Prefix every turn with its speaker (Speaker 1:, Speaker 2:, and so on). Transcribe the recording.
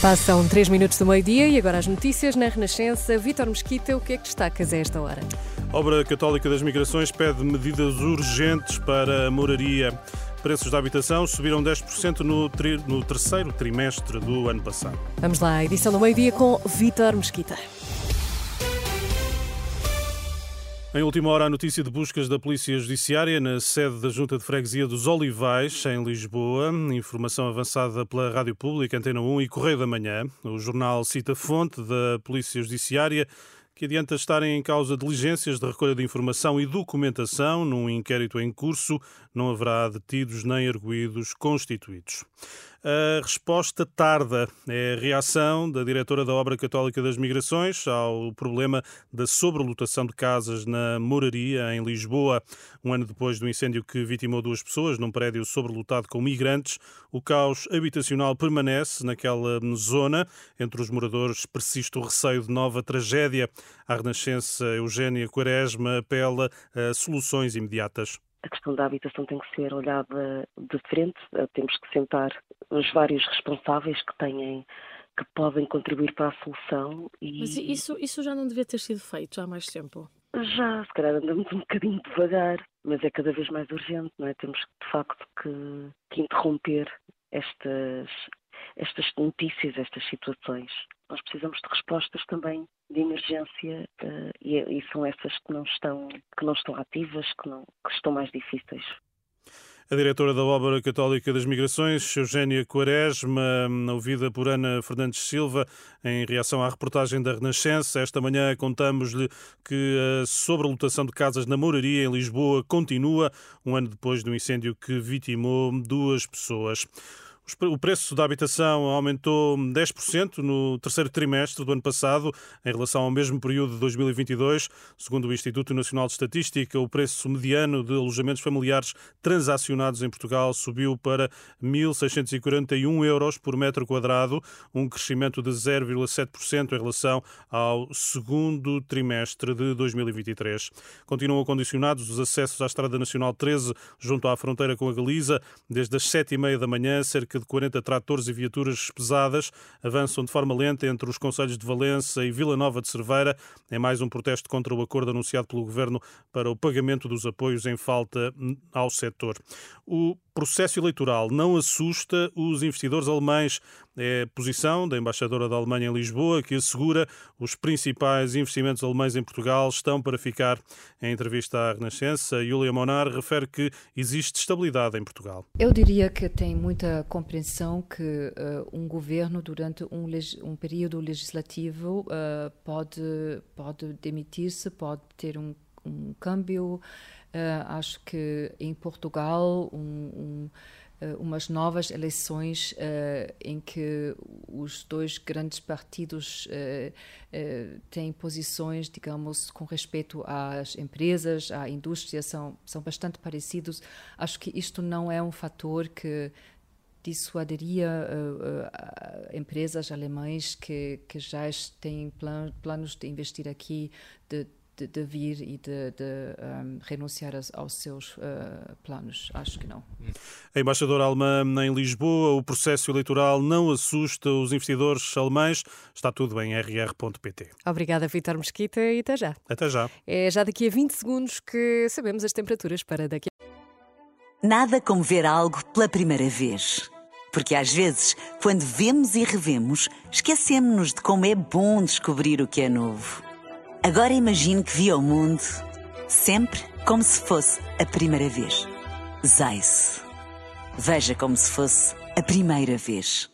Speaker 1: Passam 3 minutos do meio-dia e agora as notícias na Renascença. Vítor Mesquita, o que é que destacas a esta hora?
Speaker 2: A Obra Católica das Migrações pede medidas urgentes para a moraria. Preços da habitação subiram 10% no, tri... no terceiro trimestre do ano passado.
Speaker 1: Vamos lá, edição do meio-dia com Vítor Mesquita.
Speaker 2: Em última hora, a notícia de buscas da Polícia Judiciária na sede da Junta de Freguesia dos Olivais, em Lisboa. Informação avançada pela Rádio Pública, Antena 1 e Correio da Manhã. O jornal cita fonte da Polícia Judiciária que adianta estarem em causa diligências de recolha de informação e documentação num inquérito em curso. Não haverá detidos nem arguídos constituídos. A resposta tarda é a reação da diretora da Obra Católica das Migrações ao problema da sobrelotação de casas na Moraria, em Lisboa. Um ano depois do incêndio que vitimou duas pessoas num prédio sobrelotado com migrantes, o caos habitacional permanece naquela zona. Entre os moradores persiste o receio de nova tragédia. A Renascença Eugénia Quaresma apela a soluções imediatas
Speaker 3: a questão da habitação tem que ser olhada de frente, temos que sentar os vários responsáveis que têm que podem contribuir para a solução.
Speaker 4: E... Mas isso, isso já não devia ter sido feito há mais tempo?
Speaker 3: Já, se calhar andamos um bocadinho devagar, mas é cada vez mais urgente, não é? Temos de facto que, que interromper estas, estas notícias, estas situações. Nós precisamos de respostas também de emergência uh, e, e, são essas que não estão que não estão ativas, que, não, que estão mais difíceis.
Speaker 2: A diretora da Obra Católica das Migrações, Eugénia Quaresma, ouvida por Ana Fernandes Silva, em reação à reportagem da Renascença. Esta manhã contamos-lhe que a sobrelotação de casas na Moraria, em Lisboa, continua, um ano depois do incêndio que vitimou duas pessoas. O preço da habitação aumentou 10% no terceiro trimestre do ano passado, em relação ao mesmo período de 2022. Segundo o Instituto Nacional de Estatística, o preço mediano de alojamentos familiares transacionados em Portugal subiu para 1.641 euros por metro quadrado, um crescimento de 0,7% em relação ao segundo trimestre de 2023. Continuam condicionados os acessos à Estrada Nacional 13, junto à fronteira com a Galiza, desde as 7h30 da manhã, cerca de 40 tratores e viaturas pesadas avançam de forma lenta entre os conselhos de Valença e Vila Nova de Cerveira. É mais um protesto contra o acordo anunciado pelo governo para o pagamento dos apoios em falta ao setor. O processo eleitoral não assusta os investidores alemães. É a posição da embaixadora da Alemanha em Lisboa, que assegura os principais investimentos alemães em Portugal estão para ficar. Em entrevista à Renascença, Julia Monar refere que existe estabilidade em Portugal.
Speaker 5: Eu diria que tem muita compreensão que uh, um governo, durante um, um período legislativo, uh, pode, pode demitir-se, pode ter um, um câmbio Uh, acho que em Portugal, um, um, umas novas eleições uh, em que os dois grandes partidos têm posições, digamos, com respeito às empresas, à indústria, são, são bastante parecidos. Acho que isto não é um fator que dissuadiria empresas alemães que, que já têm plan, planos de investir aqui, de de, de vir e de, de um, renunciar aos, aos seus uh, planos. Acho que não.
Speaker 2: A embaixadora alemã em Lisboa, o processo eleitoral não assusta os investidores alemães. Está tudo em rr.pt.
Speaker 1: Obrigada, Vitor Mesquita, e até já.
Speaker 2: Até já.
Speaker 1: É já daqui a 20 segundos que sabemos as temperaturas para daqui a...
Speaker 6: Nada como ver algo pela primeira vez. Porque às vezes, quando vemos e revemos, esquecemos-nos de como é bom descobrir o que é novo. Agora imagine que viu o mundo sempre como se fosse a primeira vez. Zais. Veja como se fosse a primeira vez.